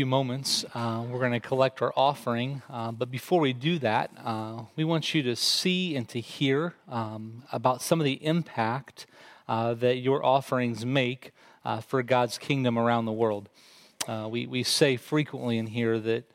few moments, uh, we're going to collect our offering. Uh, but before we do that, uh, we want you to see and to hear um, about some of the impact uh, that your offerings make uh, for God's kingdom around the world. Uh, we, we say frequently in here that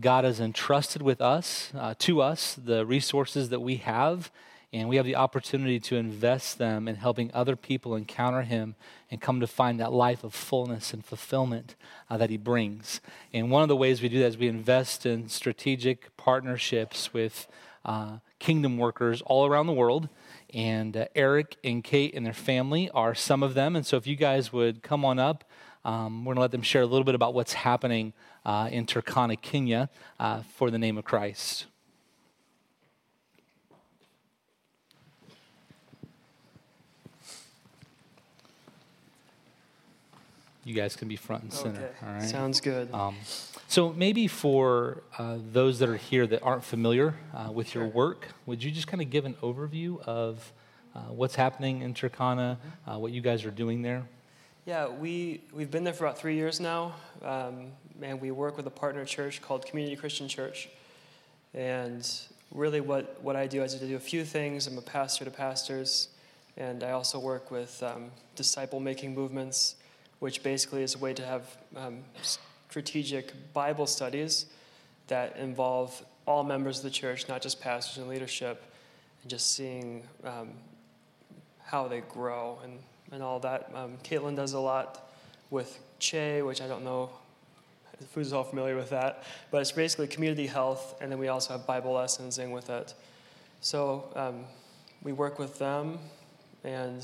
God has entrusted with us, to us, the resources that we have and we have the opportunity to invest them in helping other people encounter him and come to find that life of fullness and fulfillment uh, that he brings. And one of the ways we do that is we invest in strategic partnerships with uh, kingdom workers all around the world. And uh, eric and kate and their family are some of them. And so if you guys would come on up um, we're going to let them share a little bit about what's happening uh, in turkana kenya uh, for the name of christ you guys can be front and center. Okay. All right. Sounds good. Um, so maybe for uh, those that are here that aren't familiar uh, with your work, would you just kind of give an overview of uh, what's happening in Turkana, uh, what you guys are doing there? Yeah, we we've been there for about three years now, um, and we work with a partner church called Community Christian Church. And really, what what I do is I do a few things. I'm a pastor to pastors, and I also work with um, disciple making movements which basically is a way to have um, strategic Bible studies that involve all members of the church, not just pastors and leadership, and just seeing um, how they grow and, and all that. Um, Caitlin does a lot with Che, which I don't know if who's all familiar with that, but it's basically community health, and then we also have Bible lessons in with it. So um, we work with them, and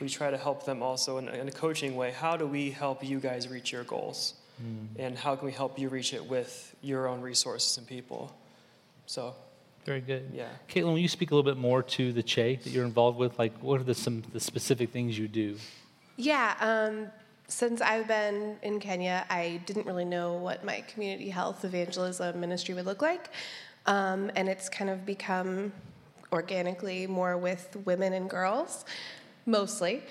we try to help them also in, in a coaching way. How do we help you guys reach your goals? Mm. And how can we help you reach it with your own resources and people? So, very good. Yeah. Caitlin, will you speak a little bit more to the Che that you're involved with? Like, what are the, some the specific things you do? Yeah. Um, since I've been in Kenya, I didn't really know what my community health evangelism ministry would look like. Um, and it's kind of become organically more with women and girls mostly.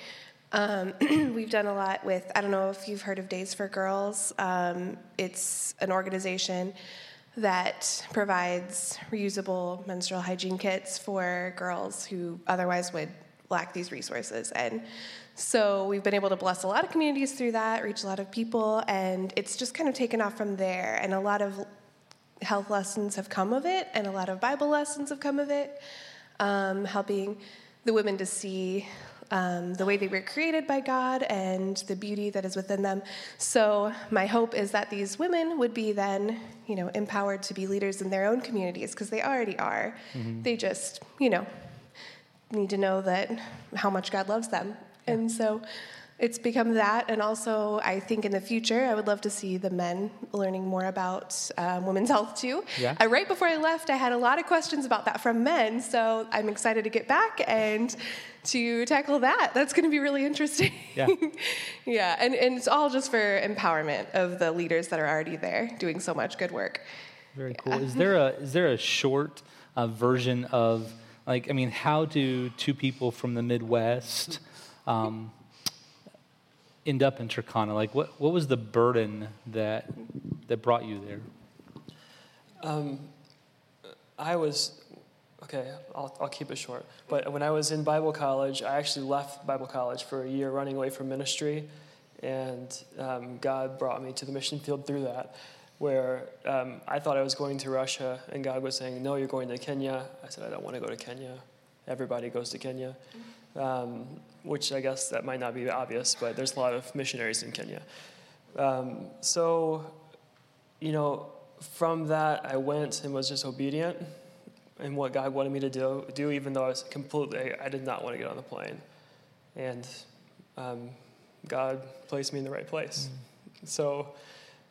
Um, we've done a lot with, I don't know if you've heard of Days for Girls. Um, it's an organization that provides reusable menstrual hygiene kits for girls who otherwise would lack these resources. And so we've been able to bless a lot of communities through that, reach a lot of people, and it's just kind of taken off from there. And a lot of health lessons have come of it, and a lot of Bible lessons have come of it, um, helping the women to see um, the way they were created by God and the beauty that is within them. So my hope is that these women would be then, you know, empowered to be leaders in their own communities because they already are. Mm-hmm. They just, you know, need to know that how much God loves them. Yeah. And so it's become that. And also, I think in the future, I would love to see the men learning more about um, women's health too. Yeah. Uh, right before I left, I had a lot of questions about that from men. So I'm excited to get back and to tackle that. That's going to be really interesting. Yeah. yeah. And, and it's all just for empowerment of the leaders that are already there doing so much good work. Very cool. Is there a, is there a short uh, version of, like, I mean, how do two people from the Midwest, um, end up in Turkana? Like, what, what was the burden that, that brought you there? Um, I was, okay, I'll, I'll keep it short. But when I was in Bible college, I actually left Bible college for a year running away from ministry. And um, God brought me to the mission field through that, where um, I thought I was going to Russia, and God was saying, No, you're going to Kenya. I said, I don't want to go to Kenya. Everybody goes to Kenya. Um, which I guess that might not be obvious, but there's a lot of missionaries in Kenya. Um, so, you know, from that, I went and was just obedient in what God wanted me to do, do even though I was completely, I did not want to get on the plane. And um, God placed me in the right place. Mm. So,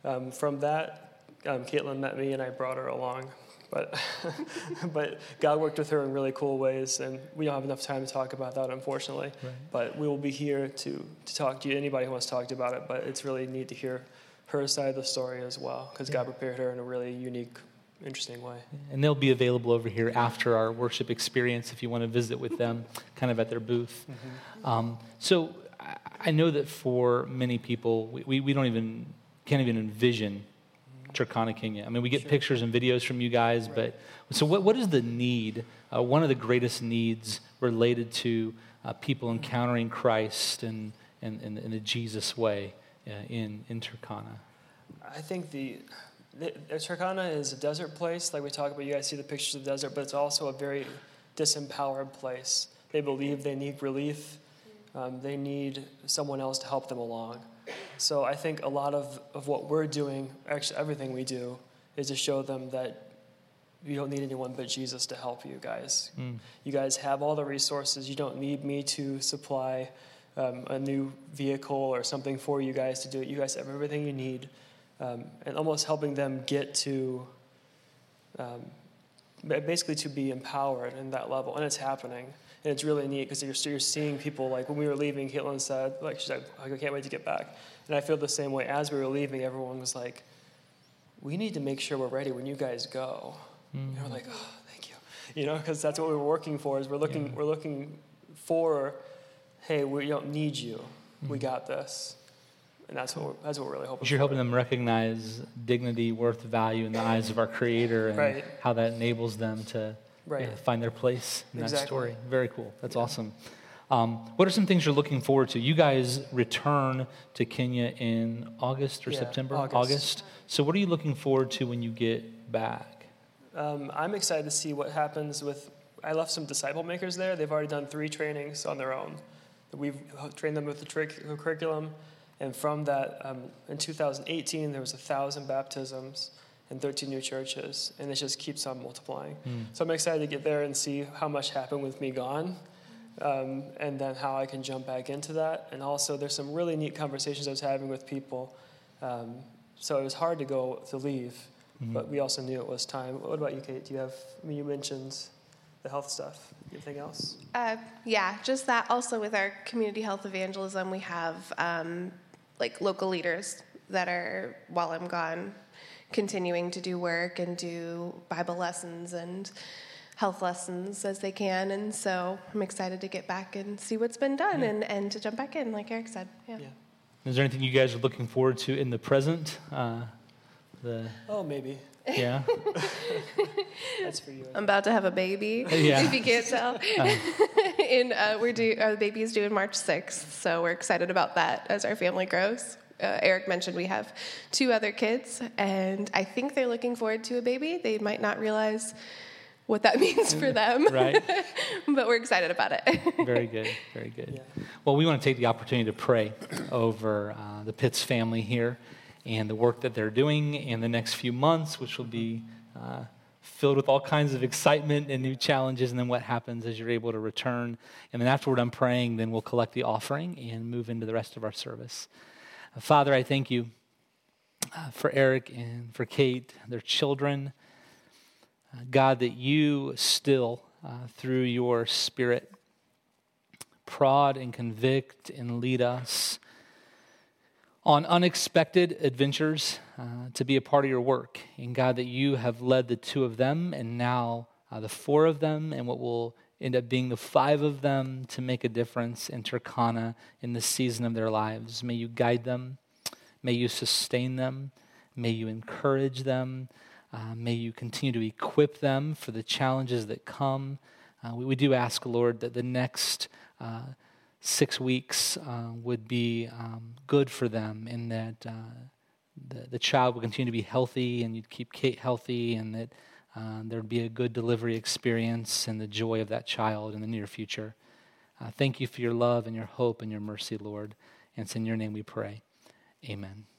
um, from that, um, Caitlin met me and I brought her along. But, but God worked with her in really cool ways, and we don't have enough time to talk about that, unfortunately. Right. But we will be here to, to talk to you, anybody who wants to talk to you about it. But it's really neat to hear her side of the story as well, because yeah. God prepared her in a really unique, interesting way. And they'll be available over here after our worship experience if you want to visit with them, kind of at their booth. Mm-hmm. Um, so I know that for many people, we, we don't even can't even envision Turkana, Kenya. I mean, we get pictures and videos from you guys, but so what, what is the need, uh, one of the greatest needs related to uh, people encountering Christ and, and, and in a Jesus way uh, in, in Turkana? I think the, the, Turkana is a desert place, like we talk about. You guys see the pictures of the desert, but it's also a very disempowered place. They believe they need relief. Um, they need someone else to help them along. So I think a lot of, of what we're doing, actually everything we do, is to show them that you don't need anyone but Jesus to help you guys. Mm. You guys have all the resources. You don't need me to supply um, a new vehicle or something for you guys to do it. You guys have everything you need. Um, and almost helping them get to um, basically to be empowered in that level. And it's happening. And it's really neat because you're, you're seeing people like when we were leaving, Caitlin said, like, she's like, I can't wait to get back. And I feel the same way. As we were leaving, everyone was like, we need to make sure we're ready when you guys go. Mm-hmm. And we're like, oh, thank you. You know, because that's what we were working for is we're looking, yeah. we're looking for, hey, we don't need you. Mm-hmm. We got this. And that's what we're, that's what we're really hoping for. You're helping them recognize dignity, worth, value in the eyes of our Creator and right. how that enables them to right. yeah, find their place in exactly. that story. Very cool. That's yeah. awesome. Um, what are some things you're looking forward to? You guys return to Kenya in August or yeah, September? August. August. So, what are you looking forward to when you get back? Um, I'm excited to see what happens with. I left some disciple makers there. They've already done three trainings on their own. We've trained them with the curriculum, and from that, um, in 2018, there was a thousand baptisms and 13 new churches, and it just keeps on multiplying. Mm. So I'm excited to get there and see how much happened with me gone um, and then how I can jump back into that. And also, there's some really neat conversations I was having with people. Um, so it was hard to go to leave, mm-hmm. but we also knew it was time. What about you, Kate? Do you have? I mean, you mentioned the health stuff. Anything else? Uh, yeah, just that. Also, with our community health evangelism, we have um, like local leaders that are while I'm gone, continuing to do work and do Bible lessons and health lessons as they can. And so I'm excited to get back and see what's been done yeah. and, and to jump back in, like Eric said. Yeah. yeah. Is there anything you guys are looking forward to in the present? Uh, the oh, maybe. Yeah. That's for you. I'm about to have a baby. Yeah. If you can't tell. Uh, in, uh, we're due, our baby is due in March 6th, so we're excited about that as our family grows. Uh, Eric mentioned we have two other kids, and I think they're looking forward to a baby. They might not realize what that means for them. Right. but we're excited about it. very good. Very good. Yeah. Well, we want to take the opportunity to pray over uh, the Pitts family here and the work that they're doing in the next few months, which will be uh, filled with all kinds of excitement and new challenges, and then what happens as you're able to return. And then afterward, I'm praying, then we'll collect the offering and move into the rest of our service. Uh, Father, I thank you uh, for Eric and for Kate, their children. Uh, God, that you still, uh, through your Spirit, prod and convict and lead us on unexpected adventures uh, to be a part of your work. And God, that you have led the two of them and now uh, the four of them, and what will end up being the five of them to make a difference in Turkana in the season of their lives. May you guide them, may you sustain them, may you encourage them. Uh, may you continue to equip them for the challenges that come. Uh, we, we, do ask, Lord, that the next uh, six weeks uh, would be um, good for them in that uh, the, the child would continue to be healthy and you'd keep Kate healthy and that uh, there'd be a good delivery experience and the joy of that child in the near future. thank you for your love and your hope and your mercy, Lord. And it's in your name we pray. Amen.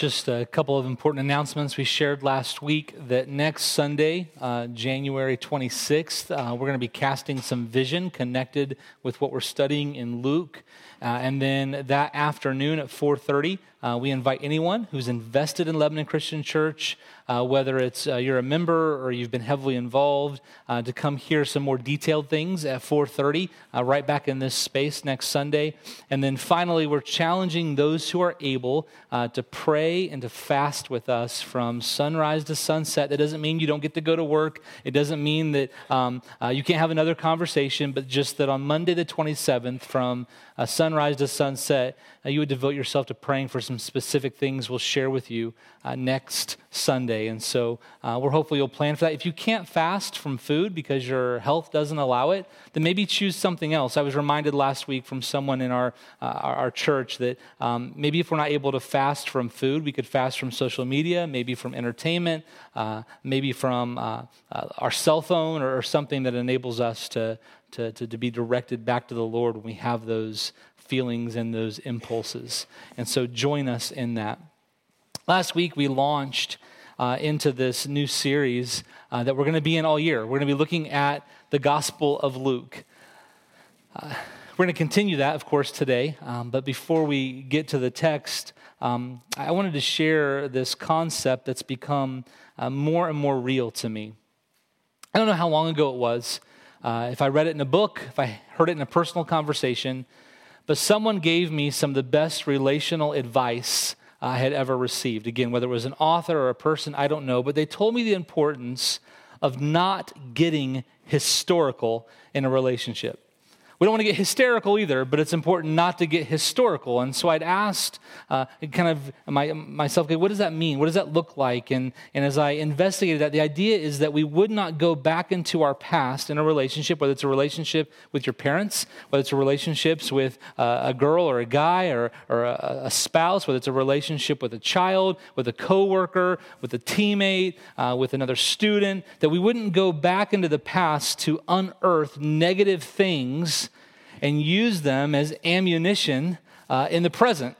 Just a couple of important announcements. We shared last week that next Sunday, uh, January 26th, uh, we're going to be casting some vision connected with what we're studying in Luke. Uh, and then that afternoon at 4:30, uh, we invite anyone who's invested in Lebanon Christian Church, uh, whether it's uh, you're a member or you've been heavily involved, uh, to come hear some more detailed things at 4:30, uh, right back in this space next Sunday. And then finally, we're challenging those who are able to pray and to fast with us from sunrise to sunset. That doesn't mean you don't get to go to work. It doesn't mean that um, you can't have another conversation, but just that on Monday the 27th, from sunrise to sunset, you would devote yourself to praying for some specific things we'll share with you uh, next Sunday. And so uh, we're hopeful you'll plan for that. If you can't fast from food because your health doesn't allow it, then maybe choose something else. I was reminded last week from someone in our, uh, our church that um, maybe if we're not able to fast from food, we could fast from social media, maybe from entertainment, uh, maybe from uh, uh, our cell phone or, or something that enables us to, to, to, to be directed back to the Lord when we have those feelings and those impulses. And so join us in that. Last week, we launched uh, into this new series uh, that we're going to be in all year. We're going to be looking at the Gospel of Luke. Uh, we're going to continue that, of course, today. Um, but before we get to the text, um, I wanted to share this concept that's become uh, more and more real to me. I don't know how long ago it was. Uh, if I read it in a book, if I heard it in a personal conversation, but someone gave me some of the best relational advice I had ever received. Again, whether it was an author or a person, I don't know, but they told me the importance of not getting historical in a relationship. We don't want to get hysterical either, but it's important not to get historical. And so I'd asked uh, kind of my, myself, okay, what does that mean? What does that look like? And, and as I investigated that, the idea is that we would not go back into our past in a relationship, whether it's a relationship with your parents, whether it's relationships with uh, a girl or a guy or, or a, a, spouse, whether it's a relationship with a child, with a coworker, with a teammate, uh, with another student, that we wouldn't go back into the past to unearth negative things and use them as ammunition uh, in the present.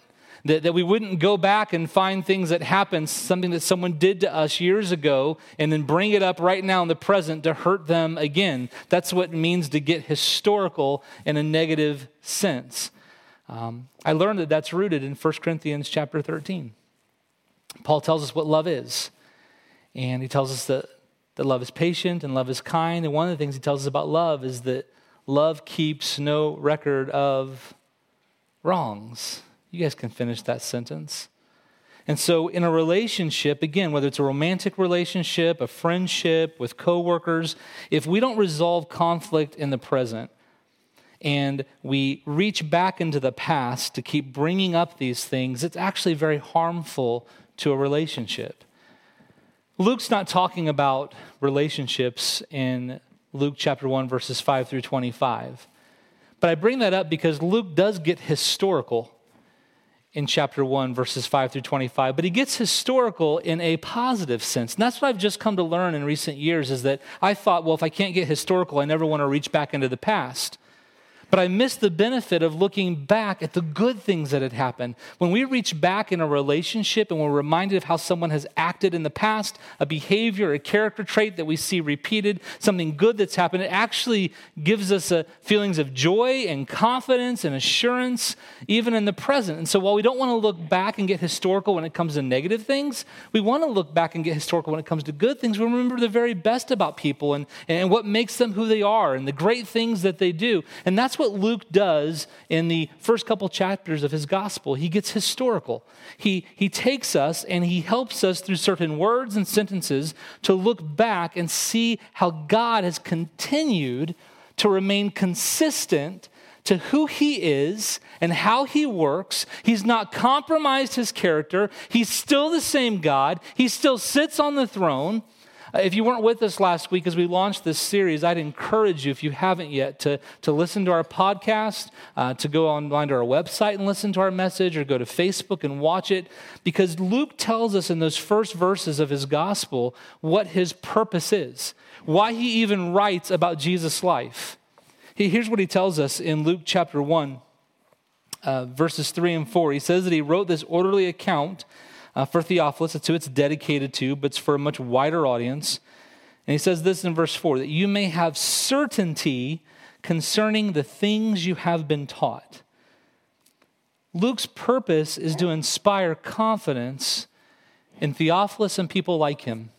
That, that we wouldn't go back and find things that happened, something that someone did to us years ago, and then bring it up right now in the present to hurt them again. That's what it means to get historical in a negative sense. Um, I learned that that's rooted in 1 Corinthians chapter 13. Paul tells us what love is, and he tells us that, that love is patient and love is kind. And one of the things he tells us about love is that love keeps no record of wrongs. You guys can finish that sentence. And so, in a relationship, again, whether it's a romantic relationship, a friendship with coworkers, if we don't resolve conflict in the present and we reach back into the past to keep bringing up these things, it's actually very harmful to a relationship. Luke's not talking about relationships in Luke chapter 1, verses 5 through 25. But I bring that up because Luke does get historical in chapter 1, verses 5 through 25, but he gets historical in a positive sense. And that's what I've just come to learn in recent years is that I thought, well, if I can't get historical, I never want to reach back into the past. But I missed the benefit of looking back at the good things that had happened. When we reach back in a relationship and we're reminded of how someone has acted in the past, a behavior, a character trait that we see repeated, something good that's happened, it actually gives us a, feelings of joy and confidence and assurance, even in the present. And so while we don't want to look back and get historical when it comes to negative things, we want to look back and get historical when it comes to good things. We remember the very best about people and, and what makes them who they are and the great things that they do. And that's what Luke does in the first couple chapters of his gospel. He gets historical. He, he takes us and he helps us through certain words and sentences to look back and see how God has continued to remain consistent to who he is and how he works. He's not compromised his character. He's still the same God. He still sits on the throne. Uh, if you weren't with us last week as we launched this series, I'd encourage you, if you haven't yet, to, to listen to our podcast, uh, to go online to our website and listen to our message, or go to Facebook and watch it, because Luke tells us in those first verses of his gospel what his purpose is, why he even writes about Jesus' life. Here's what he tells us in Luke chapter 1, uh, verses 3 and 4. He says that he wrote this orderly account uh, for Theophilus. It's who it's dedicated to, but it's for a much wider audience. And he says this in verse 4 that you may have certainty concerning the things you have been taught. Luke's purpose is to inspire confidence in Theophilus and people like him.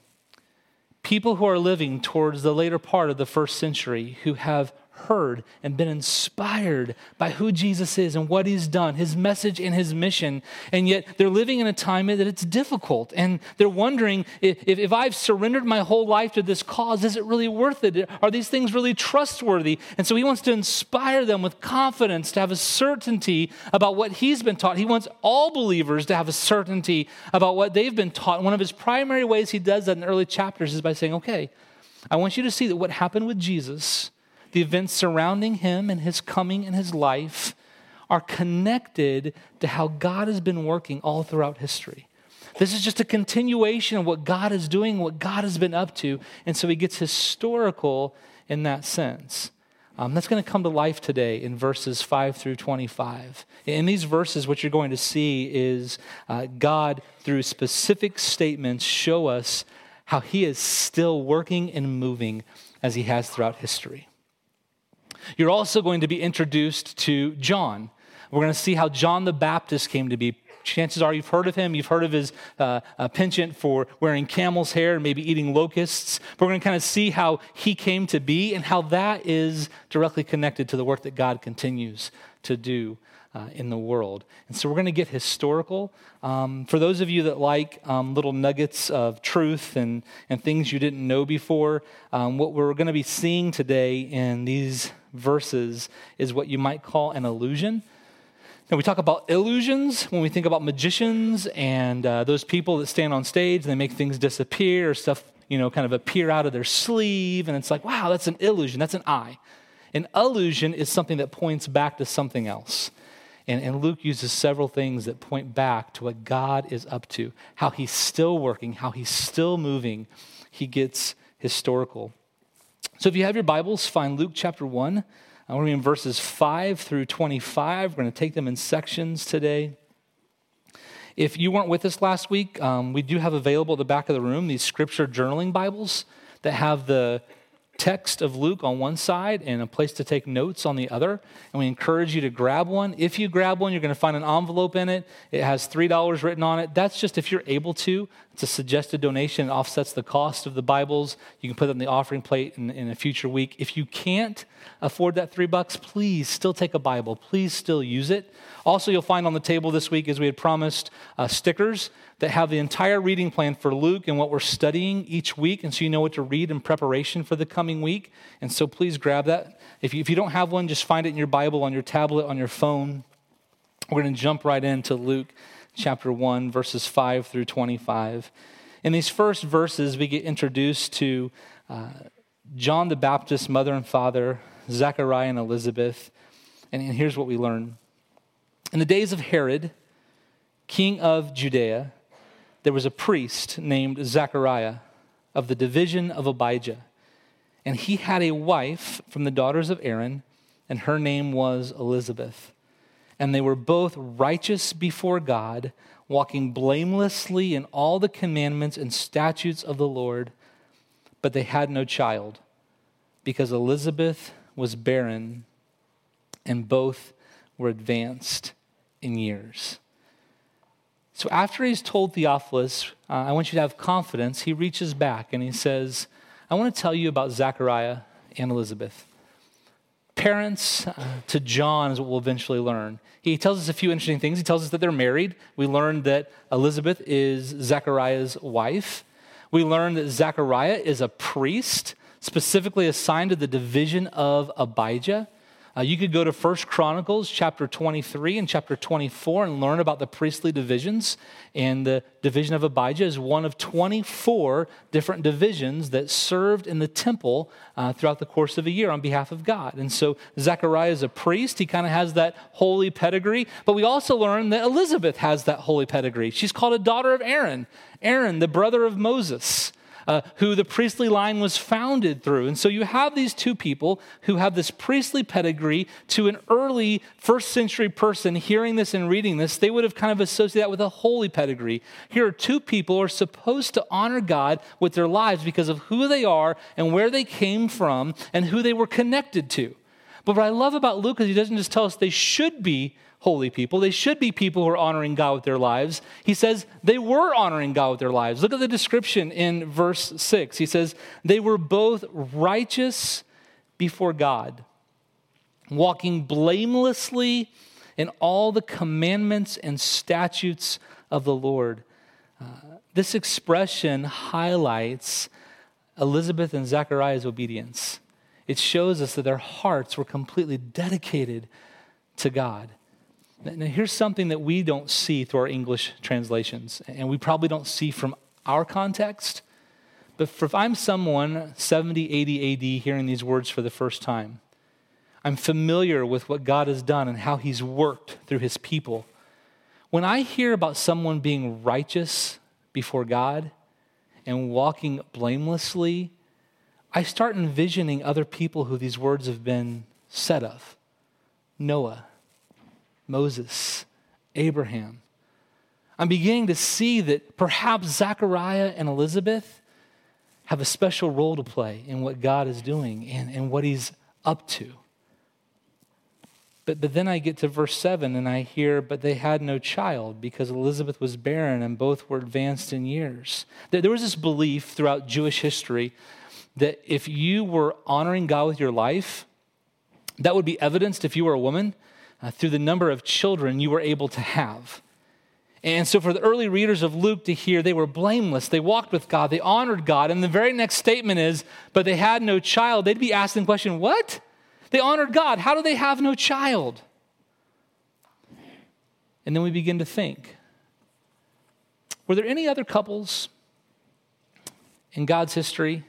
People who are living towards the later part of the first century who have heard and been inspired by who Jesus is and what he's done, his message and his mission. And yet they're living in a time that it's difficult. And they're wondering if, if I've surrendered my whole life to this cause, is it really worth it? Are these things really trustworthy? And so he wants to inspire them with confidence, to have a certainty about what he's been taught. He wants all believers to have a certainty about what they've been taught. And one of his primary ways he does that in early chapters is by saying, okay, I want you to see that what happened with Jesus the events surrounding him and his coming and his life are connected to how God has been working all throughout history. This is just a continuation of what God is doing, what God has been up to. And so he gets historical in that sense. Um, that's going to come to life today in verses 5 through 25. In these verses, what you're going to see is uh, God, through specific statements, show us how he is still working and moving as he has throughout history. You're also going to be introduced to John. We're going to see how John the Baptist came to be. Chances are you've heard of him. You've heard of his uh, uh, penchant for wearing camel's hair and maybe eating locusts. But we're going to kind of see how he came to be and how that is directly connected to the work that God continues to do uh, in the world. And so we're going to get historical. Um, for those of you that like um, little nuggets of truth and, and things you didn't know before, um, what we're going to be seeing today in these verses is what you might call an illusion. Now, we talk about illusions when we think about magicians and uh, those people that stand on stage and they make things disappear or stuff, you know, kind of appear out of their sleeve. And it's like, wow, that's an illusion. That's an eye. An illusion is something that points back to something else. And, and, Luke uses several things that point back to what God is up to, how he's still working, how he's still moving. He gets historical. So if you have your Bibles, find Luke chapter 1. Uh, we're going to be in verses 5 through 25. We're going to take them in sections today. If you weren't with us last week, um, we do have available at the back of the room these scripture journaling Bibles that have the text of Luke on one side and a place to take notes on the other. And we encourage you to grab one. If you grab one, you're going to find an envelope in it. It has $3 written on it. That's just if you're able to. It's a suggested donation. It offsets the cost of the Bibles. You can put it on the offering plate in, in a future week. If you can't afford that three bucks, please still take a Bible. Please still use it. Also, you'll find on the table this week, as we had promised, uh, stickers that have the entire reading plan for Luke and what we're studying each week. And so you know what to read in preparation for the coming week. And so please grab that. If you, if you don't have one, just find it in your Bible, on your tablet, on your phone. We're going to jump right into Luke chapter 1, verses 5 through 25. In these first verses, we get introduced to uh, John the Baptist's mother and father, Zechariah and Elizabeth. And, and here's what we learn. In the days of Herod, king of Judea, there was a priest named Zechariah of the division of Abijah. And he had a wife from the daughters of Aaron, and her name was Elizabeth. And they were both righteous before God, walking blamelessly in all the commandments and statutes of the Lord. But they had no child, because Elizabeth was barren, and both were advanced in years. So after he's told Theophilus, uh, I want you to have confidence, he reaches back and he says, I want to tell you about Zachariah and Elizabeth. Parents uh, to John is what we'll eventually learn. He tells us a few interesting things. He tells us that they're married. We learned that Elizabeth is Zachariah's wife. We learn that Zechariah is a priest, specifically assigned to the division of Abijah. Uh, you could go to First Chronicles chapter 23 and chapter 24 and learn about the priestly divisions. And the division of Abijah is one of 24 different divisions that served in the temple uh, throughout the course of a year on behalf of God. And so Zechariah is a priest. He kind of has that holy pedigree. But we also learn that Elizabeth has that holy pedigree. She's called a daughter of Aaron, Aaron, the brother of Moses. Uh, who the priestly line was founded through. And so you have these two people who have this priestly pedigree to an early first century person hearing this and reading this. They would have kind of associated that with a holy pedigree. Here are two people who are supposed to honor God with their lives because of who they are and where they came from and who they were connected to. But what I love about Luke is he doesn't just tell us they should be holy people. They should be people who are honoring God with their lives. He says they were honoring God with their lives. Look at the description in verse 6. He says, They were both righteous before God, walking blamelessly in all the commandments and statutes of the Lord. Uh, this expression highlights Elizabeth and Zechariah's obedience. It shows us that their hearts were completely dedicated to God. Now, here's something that we don't see through our English translations, and we probably don't see from our context. But if I'm someone 70, 80 AD hearing these words for the first time, I'm familiar with what God has done and how He's worked through His people. When I hear about someone being righteous before God and walking blamelessly, I start envisioning other people who these words have been said of Noah, Moses, Abraham. I'm beginning to see that perhaps Zechariah and Elizabeth have a special role to play in what God is doing and, and what He's up to. But, but then I get to verse 7 and I hear, but they had no child because Elizabeth was barren and both were advanced in years. There, there was this belief throughout Jewish history that if you were honoring God with your life, that would be evidenced if you were a woman uh, through the number of children you were able to have. And so, for the early readers of Luke to hear, they were blameless. They walked with God. They honored God. And the very next statement is, but they had no child. They'd be asking the question, what? They honored God. How do they have no child? And then we begin to think were there any other couples in God's history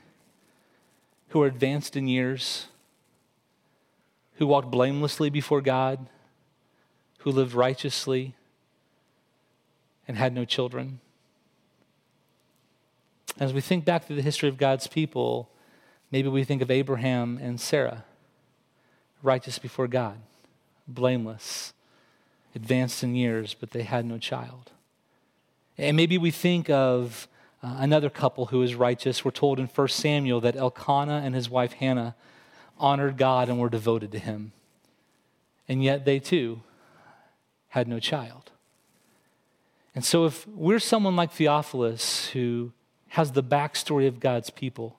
who are advanced in years, who walked blamelessly before God? Who lived righteously and had no children. As we think back through the history of God's people, maybe we think of Abraham and Sarah, righteous before God, blameless, advanced in years, but they had no child. And maybe we think of uh, another couple who is righteous. We're told in 1 Samuel that Elkanah and his wife Hannah honored God and were devoted to him. And yet they too had no child. And so, if we're someone like Theophilus who has the backstory of God's people,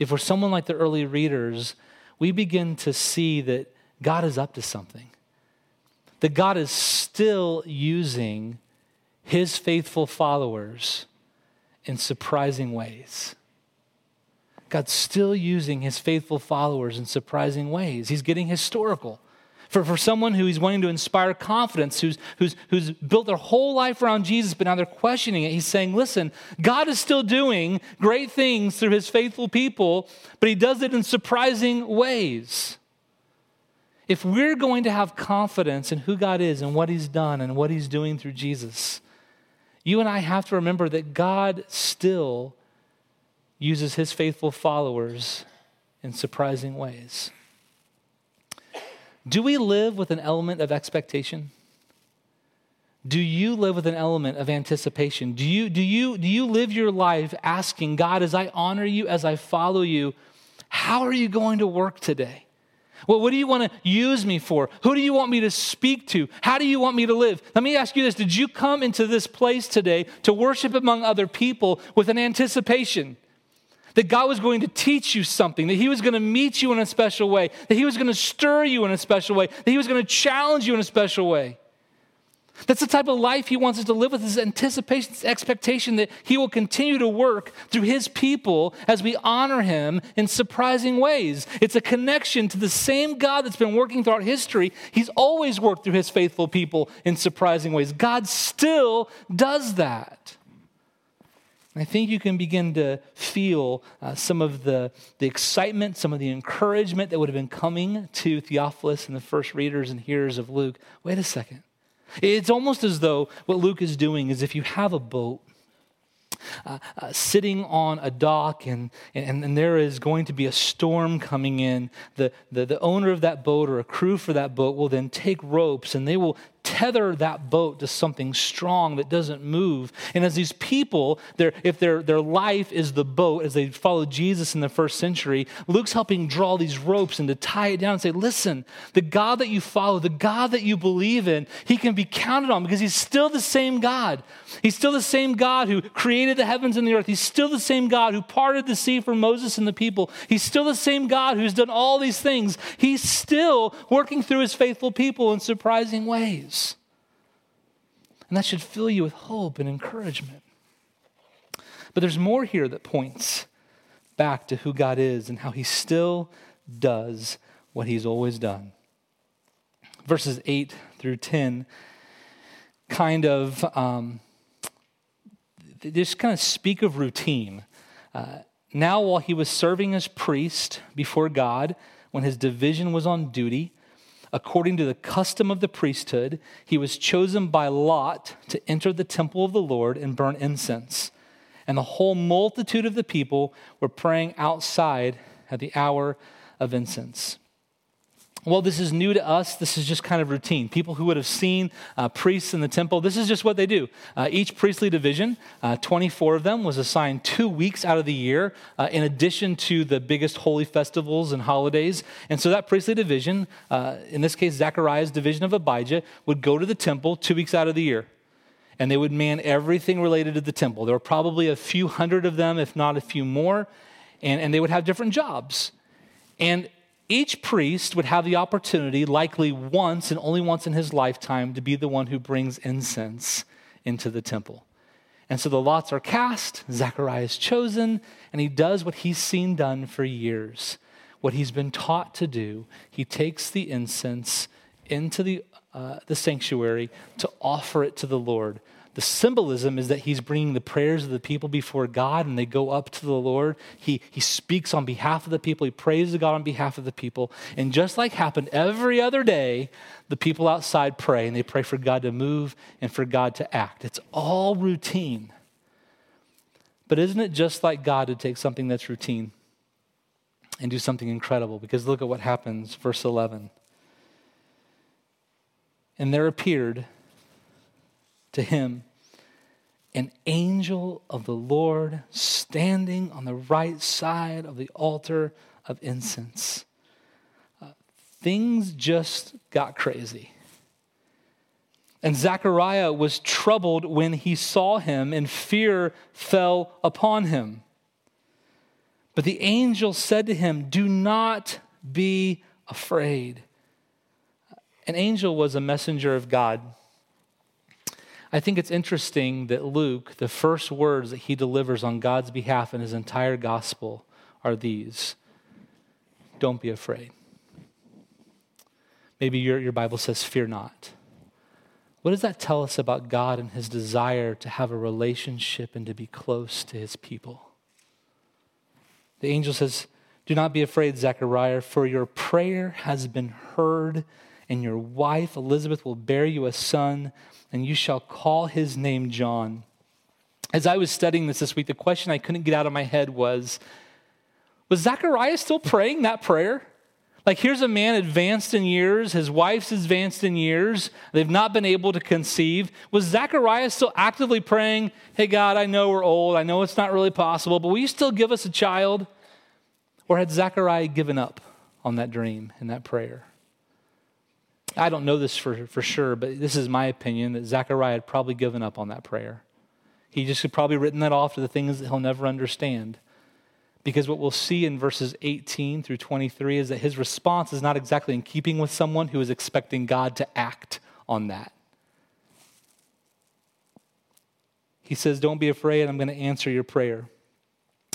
if we're someone like the early readers, we begin to see that God is up to something. That God is still using his faithful followers in surprising ways. God's still using his faithful followers in surprising ways. He's getting historical. For, for someone who he's wanting to inspire confidence, who's, who's, who's built their whole life around Jesus, but now they're questioning it, he's saying, listen, God is still doing great things through his faithful people, but he does it in surprising ways. If we're going to have confidence in who God is and what he's done and what he's doing through Jesus, you and I have to remember that God still uses his faithful followers in surprising ways. Do we live with an element of expectation? Do you live with an element of anticipation? Do you, do, you, do you live your life asking, God, as I honor you, as I follow you, how are you going to work today? Well, what do you want to use me for? Who do you want me to speak to? How do you want me to live? Let me ask you this Did you come into this place today to worship among other people with an anticipation? That God was going to teach you something, that He was going to meet you in a special way, that He was going to stir you in a special way, that He was going to challenge you in a special way. That's the type of life He wants us to live with, this anticipation, this expectation that He will continue to work through His people as we honor Him in surprising ways. It's a connection to the same God that's been working throughout history. He's always worked through His faithful people in surprising ways. God still does that. I think you can begin to feel uh, some of the, the excitement, some of the encouragement that would have been coming to Theophilus and the first readers and hearers of Luke. Wait a second. It's almost as though what Luke is doing is if you have a boat uh, uh, sitting on a dock, and, and, and there is going to be a storm coming in. The, the, the owner of that boat or a crew for that boat will then take ropes and they will tether that boat to something strong that doesn't move. And as these people, if their, their life is the boat, as they follow Jesus in the first century, Luke's helping draw these ropes and to tie it down and say, listen, the God that you follow, the God that you believe in, he can be counted on because he's still the same God. He's still the same God who created the heavens and the earth. He's still the same God who parted the sea for Moses and the people. He's still the same God who's done all these things. He's still working through his faithful people in surprising ways. And that should fill you with hope and encouragement. But there's more here that points back to who God is and how he still does what he's always done. Verses 8 through 10 kind of um, they just kind of speak of routine. Uh, now, while he was serving as priest before God, when his division was on duty, according to the custom of the priesthood, he was chosen by Lot to enter the temple of the Lord and burn incense. And the whole multitude of the people were praying outside at the hour of incense well, this is new to us. This is just kind of routine. People who would have seen uh, priests in the temple, this is just what they do. Uh, each priestly division, uh, 24 of them, was assigned two weeks out of the year, uh, in addition to the biggest holy festivals and holidays. And so that priestly division, uh, in this case, Zechariah's division of Abijah, would go to the temple two weeks out of the year. And they would man everything related to the temple. There were probably a few hundred of them, if not a few more. And, and they would have different jobs. And each priest would have the opportunity, likely once and only once in his lifetime, to be the one who brings incense into the temple. And so the lots are cast, Zechariah is chosen, and he does what he's seen done for years. What he's been taught to do, he takes the incense into the, uh, the sanctuary to offer it to the Lord the symbolism is that he's bringing the prayers of the people before God and they go up to the Lord. He, he speaks on behalf of the people, he prays to God on behalf of the people. And just like happened every other day, the people outside pray and they pray for God to move and for God to act. It's all routine. But isn't it just like God to take something that's routine and do something incredible? Because look at what happens, verse 11. And there appeared to him an angel of the Lord standing on the right side of the altar of incense. Uh, things just got crazy. And Zechariah was troubled when he saw him, and fear fell upon him. But the angel said to him, Do not be afraid. An angel was a messenger of God. I think it's interesting that Luke, the first words that he delivers on God's behalf in his entire gospel are these Don't be afraid. Maybe your, your Bible says, Fear not. What does that tell us about God and his desire to have a relationship and to be close to his people? The angel says, Do not be afraid, Zechariah, for your prayer has been heard, and your wife Elizabeth will bear you a son and you shall call his name John. As I was studying this this week, the question I couldn't get out of my head was Was Zechariah still praying that prayer? Like, here's a man advanced in years, his wife's advanced in years, they've not been able to conceive. Was Zechariah still actively praying, Hey, God, I know we're old, I know it's not really possible, but will you still give us a child? Or had Zachariah given up on that dream and that prayer? I don't know this for, for sure, but this is my opinion that Zechariah had probably given up on that prayer. He just had probably written that off to the things that he'll never understand. Because what we'll see in verses 18 through 23 is that his response is not exactly in keeping with someone who is expecting God to act on that. He says, Don't be afraid, I'm going to answer your prayer.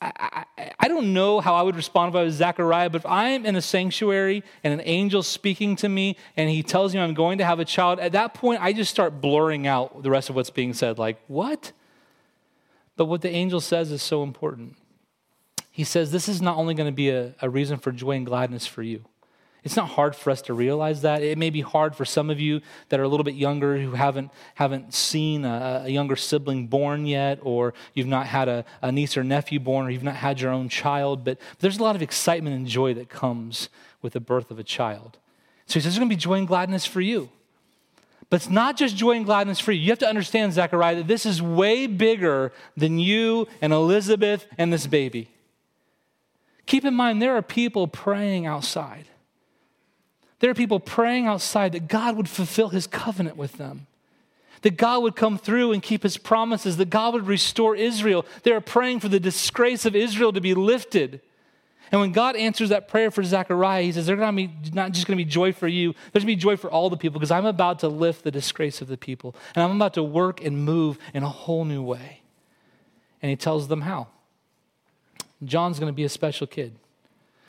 I, I, I, don't know how I would respond if I was Zechariah, but if I'm in a sanctuary and an angel speaking to me and he tells me I'm going to have a child, at that point I just start blurring out the rest of what's being said. Like, what? But what the angel says is so important. He says this is not only going to be a, a reason for joy and gladness for you, it's not hard for us to realize that. It may be hard for some of you that are a little bit younger who haven't, haven't seen a, a younger sibling born yet, or you've not had a, a, niece or nephew born, or you've not had your own child. But, there's a lot of excitement and joy that comes with the birth of a child. So he says there's going to be joy and gladness for you. But it's not just joy and gladness for you. You have to understand, Zechariah, that this is way bigger than you and Elizabeth and this baby. Keep in mind, there are people praying outside. There are people praying outside that God would fulfill his covenant with them, that God would come through and keep his promises, that God would restore Israel. They are praying for the disgrace of Israel to be lifted. And when God answers that prayer for Zechariah, he says, There's to be not just going to be joy for you, there's going to be joy for all the people because I'm about to lift the disgrace of the people. And I'm about to work and move in a whole new way. And he tells them how. John's going to be a special kid.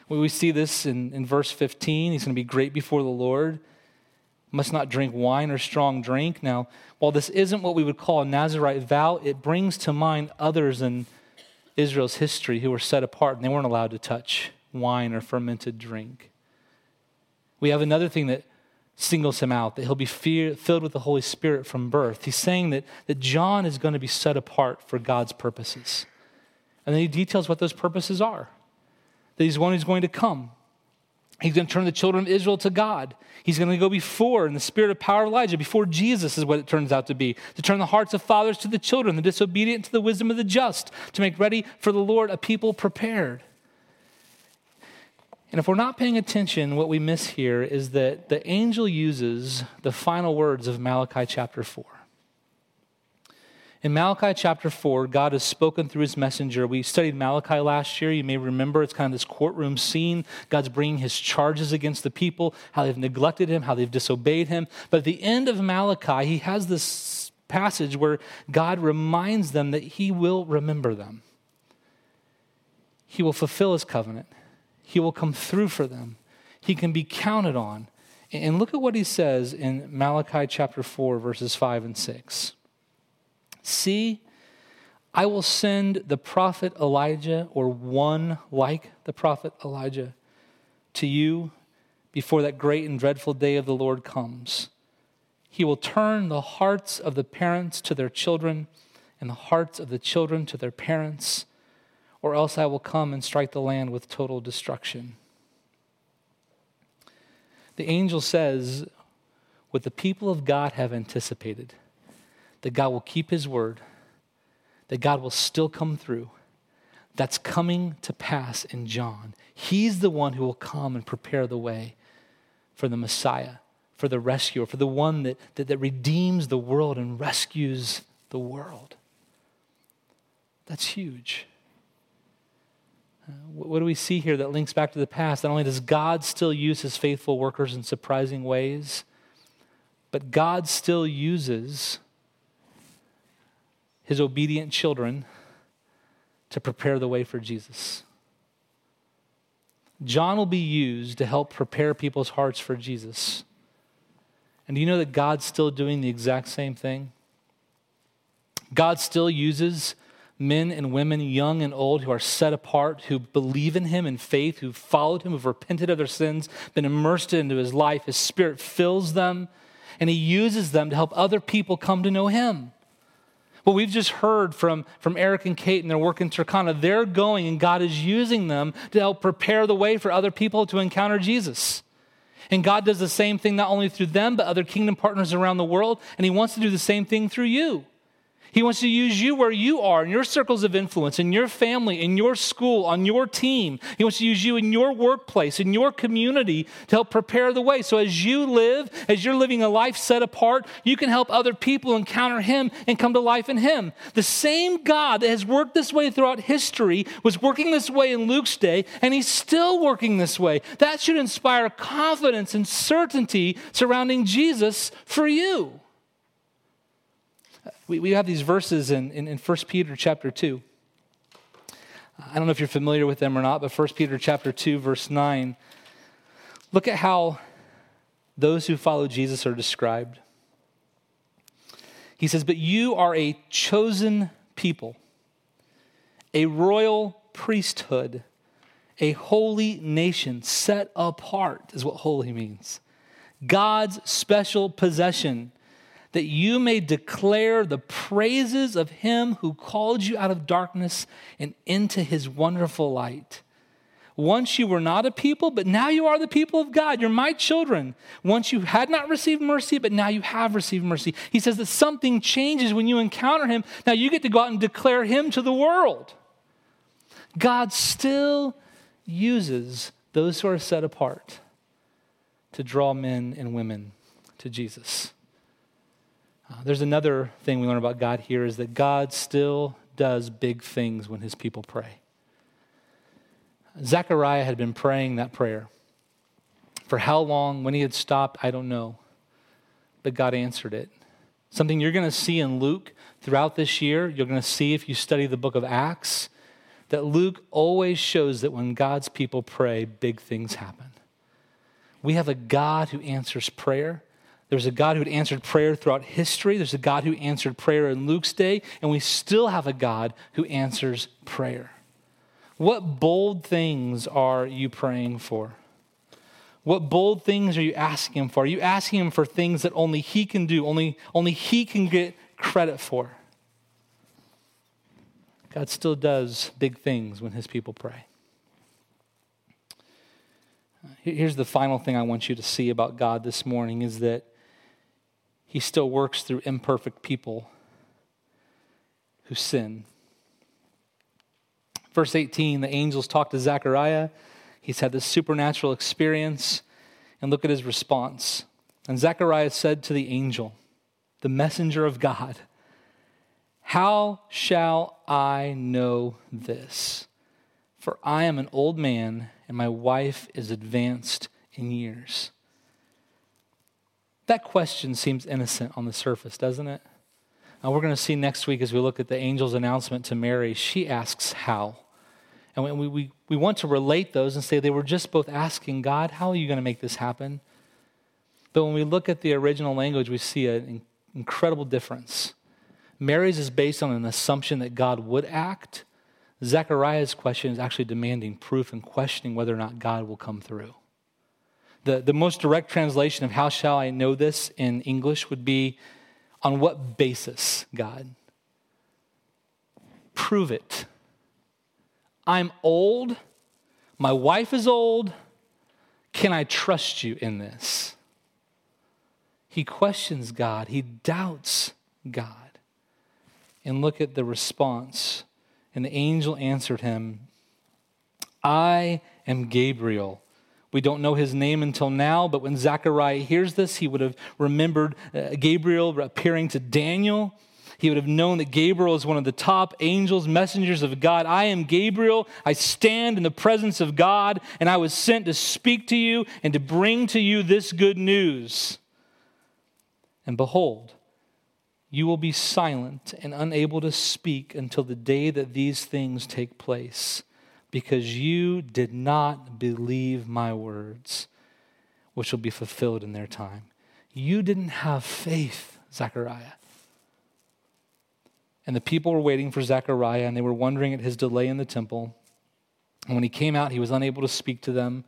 We see this in, in verse 15. He's going to be great before the Lord. Must not drink wine or strong drink. Now, while this isn't what we would call a Nazarite vow, it brings to mind others in Israel's history who were set apart and they weren't allowed to touch wine or fermented drink. We have another thing that singles him out that he'll be fear, filled with the Holy Spirit from birth. He's saying that, that John is going to be set apart for God's purposes. And then he details what those purposes are that he's one who's going to come. He's going to turn the children of Israel to God. He's going to go before in the spirit of power of Elijah, before Jesus is what it turns out to be, to turn the hearts of fathers to the children, the disobedient to the wisdom of the just, to make ready for the Lord a people prepared. And if we're not paying attention, what we miss here is that the angel uses the final words of Malachi chapter 4. In Malachi chapter 4, God has spoken through his messenger. We studied Malachi last year. You may remember it's kind of this courtroom scene. God's bringing his charges against the people, how they've neglected him, how they've disobeyed him. But at the end of Malachi, he has this passage where God reminds them that he will remember them. He will fulfill his covenant, he will come through for them, he can be counted on. And look at what he says in Malachi chapter 4, verses 5 and 6. See, I will send the prophet Elijah, or one like the prophet Elijah, to you before that great and dreadful day of the Lord comes. He will turn the hearts of the parents to their children, and the hearts of the children to their parents, or else I will come and strike the land with total destruction. The angel says, What the people of God have anticipated that God will keep his word, that God will still come through. That's coming to pass in John. He's the one who will come and prepare the way for the Messiah, for the rescuer, for the one that, that, that redeems the world and rescues the world. That's huge. Uh, what do we see here that links back to the past? Not only does God still use his faithful workers in surprising ways, but God still uses his obedient children to prepare the way for Jesus. John will be used to help prepare people's hearts for Jesus. And do you know that God's still doing the exact same thing? God still uses men and women, young and old, who are set apart, who believe in Him in faith, who followed Him, who've repented of their sins, been immersed into His life. His Spirit fills them, and He uses them to help other people come to know Him. Well, we've just heard from, from Eric and Kate and their work in Turkana. They're going and God is using them to help prepare the way for other people to encounter Jesus. And God does the same thing not only through them, but other kingdom partners around the world. And He wants to do the same thing through you. He wants to use you where you are, in your circles of influence, in your family, in your school, on your team. He wants to use you in your workplace, in your community to help prepare the way. So as you live, as you're living a life set apart, you can help other people encounter Him and come to life in Him. The same God that has worked this way throughout history was working this way in Luke's day, and He's still working this way. That should inspire confidence and certainty surrounding Jesus for you we, we have these verses in, in, in 1 Peter chapter 2. I don't know if you're familiar with them or not, but 1 Peter chapter 2 verse 9 look at how those who follow Jesus are described. He says, "But you are a chosen people, a royal priesthood, a holy nation set apart," is what holy means. God's special possession that you may declare the praises of him who called you out of darkness and into his wonderful light. Once you were not a people, but now you are the people of God. You're my children. Once you had not received mercy, but now you have received mercy. He says that something changes when you encounter him. Now you get to go out and declare him to the world. God still uses those who are set apart to draw men and women to Jesus. Uh, there's another thing we learn about God here is that God still does big things when his people pray. Zechariah had been praying that prayer. For how long, when he had stopped, I don't know. But God answered it. Something you're going to see in Luke throughout this year, you're going to see if you study the book of Acts, that Luke always shows that when God's people pray, big things happen. We have a God who answers prayer. There's a God who answered prayer throughout history. There's a God who answered prayer in Luke's day, and we still have a God who answers prayer. What bold things are you praying for? What bold things are you asking him for? Are you asking him for things that only he can do, only, only he can get credit for? God still does big things when his people pray. Here's the final thing I want you to see about God this morning is that he still works through imperfect people who sin. Verse 18 the angels talk to Zechariah. He's had this supernatural experience. And look at his response. And Zechariah said to the angel, the messenger of God, How shall I know this? For I am an old man, and my wife is advanced in years. That question seems innocent on the surface, doesn't it? Now, we're going to see next week as we look at the angel's announcement to Mary, she asks how. And we, we, we want to relate those and say they were just both asking God, how are you going to make this happen? But when we look at the original language, we see an incredible difference. Mary's is based on an assumption that God would act. Zechariah's question is actually demanding proof and questioning whether or not God will come through. The, the most direct translation of how shall I know this in English would be on what basis, God? Prove it. I'm old. My wife is old. Can I trust you in this? He questions God, he doubts God. And look at the response. And the angel answered him I am Gabriel we don't know his name until now, but when Zechariah hears this, he would have remembered uh, Gabriel appearing to Daniel. He would have known that Gabriel is one of the top angels, messengers of God. I am Gabriel. I stand in the presence of God, and I was sent to speak to you and to bring to you this good news. And behold, you will be silent and unable to speak until the day that these things take place because you did not believe my words, which will be fulfilled in their time. You didn't have faith, Zechariah. And the people were waiting for Zechariah, and they were wondering at his delay in the temple. And when he came out, he was unable to speak to them.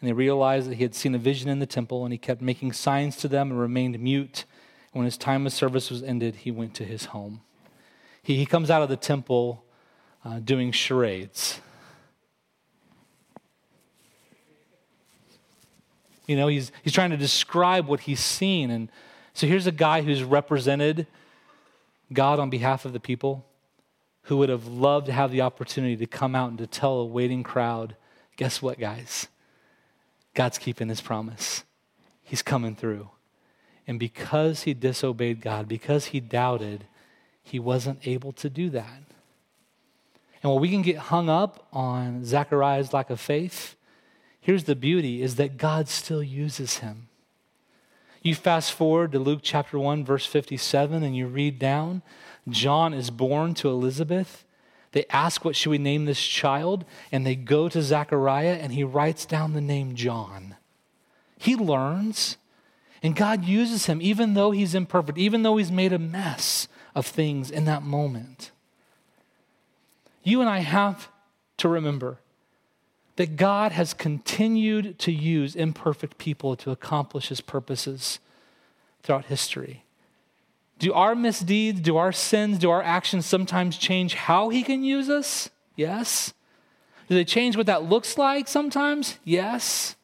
And they realized that he had seen a vision in the temple, and he kept making signs to them and remained mute. And when his time of service was ended, he went to his home. He, he comes out of the temple uh, doing charades. You know, he's, he's trying to describe what he's seen. And so here's a guy who's represented God on behalf of the people who would have loved to have the opportunity to come out and to tell a waiting crowd guess what, guys? God's keeping his promise. He's coming through. And because he disobeyed God, because he doubted, he wasn't able to do that. And while we can get hung up on Zechariah's lack of faith, Here's the beauty is that God still uses him. You fast forward to Luke chapter 1 verse 57 and you read down, John is born to Elizabeth. They ask, What should we name this child? And they go to Zechariah and he writes down the name John. He learns, and God uses him even though he's imperfect, even though he's made a mess of things in that moment. You and I have to remember that God has continued to use imperfect people to accomplish his purposes throughout history. Do our misdeeds, do our sins, do our actions sometimes change how he can use us? Yes. Do they change what that looks like sometimes? Yes.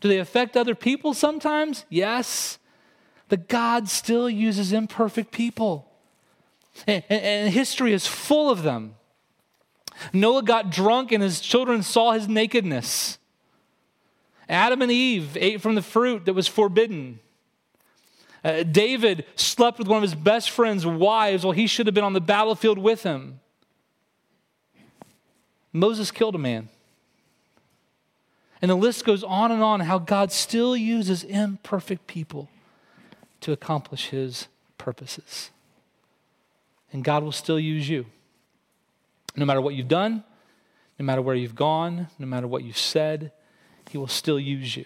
Do they affect other people sometimes? Yes. But God still uses imperfect people. And, and, and, history is full of them. Noah got drunk and his children saw his nakedness. Adam and Eve ate from the fruit that was forbidden. Uh, David slept with one of his best friend's wives while he should have been on the battlefield with him. Moses killed a man. And the list goes on and on how God still uses imperfect people to accomplish his purposes. And God will still use you. No matter what you've done, no matter where you've gone, no matter what you've said, he will still use you.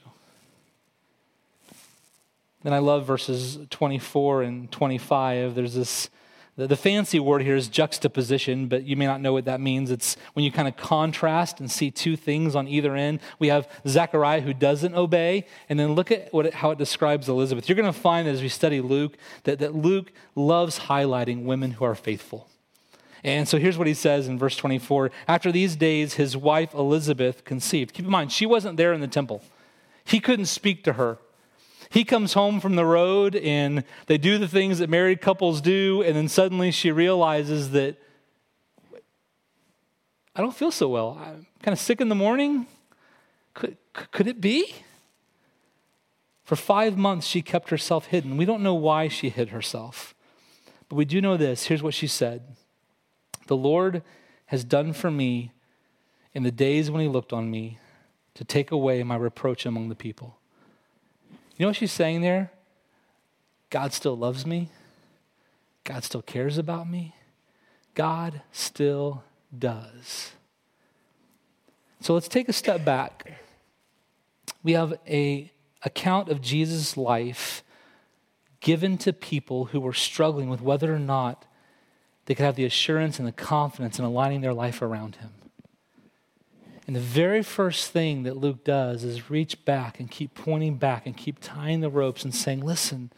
Then I love verses 24 and 25. There's this, the, the, fancy word here is juxtaposition, but you may not know what that means. It's when you kind of contrast and see two things on either end. We have Zechariah who doesn't obey, and then look at what how it describes Elizabeth. You're going to find as we study Luke that, that Luke loves highlighting women who are faithful. And so here's what he says in verse 24 After these days, his wife Elizabeth conceived. Keep in mind, she wasn't there in the temple, he couldn't speak to her. He comes home from the road and they do the things that married couples do, and then suddenly she realizes that I don't feel so well. I'm kind of sick in the morning. Could, could it be? For five months, she kept herself hidden. We don't know why she hid herself, but we do know this. Here's what she said The Lord has done for me in the days when He looked on me to take away my reproach among the people. You know what she's saying there? God still loves me. God still cares about me. God still does. So let's take a step back. We have a account of Jesus' life given to people who were struggling with whether or not they could have the assurance and the confidence in aligning their life around him. And the very first thing that Luke does is reach back and keep pointing back and keep tying the ropes and saying, listen,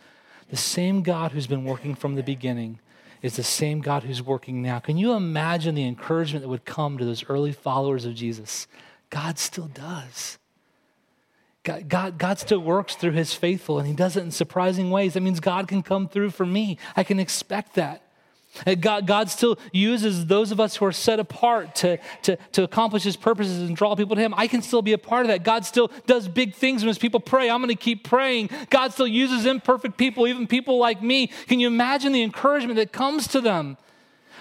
the same God who's been working from the beginning is the same God who's working now. Can you imagine the encouragement that would come to those early followers of Jesus? God still does. God, God, God still works through his faithful, and he does it in surprising ways. That means God can come through for me. I can expect that. Uh, God, God still uses those of us who are set apart to, to, to accomplish his purposes and draw people to him. I can still be a part of that. God still does big things when his people pray. I'm going to keep praying. God still uses imperfect people, even people like me. Can you imagine the encouragement that comes to them?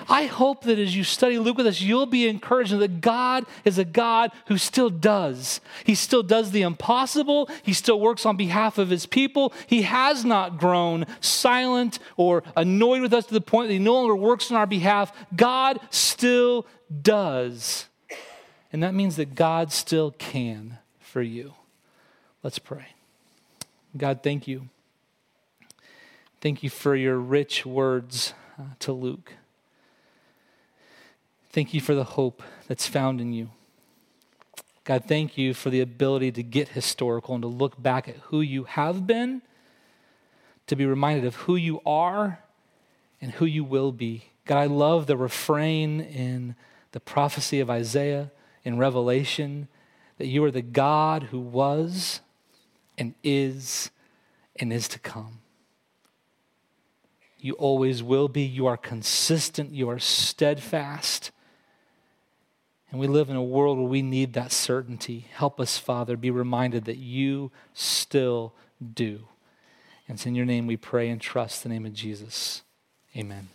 I hope that as you study Luke with us, you'll be encouraged that God is a God who still does. He still does the impossible. He still works on behalf of his people. He has not grown silent or annoyed with us to the point that he no longer works on our behalf. God still does. And that means that God still can for you. Let's pray. God, thank you. Thank you for your rich words uh, to Luke. Thank you for the hope that's found in you. God, thank you for the ability to get historical and to look back at who you have been, to be reminded of who you are and who you will be. God, I love the refrain in the prophecy of Isaiah in Revelation that you are the God who was and is and is to come. You always will be. You are consistent. You are steadfast. And we live in a world where we need that certainty. Help us, Father, be reminded that you still do. And it's in your name we pray and trust the name of Jesus. Amen.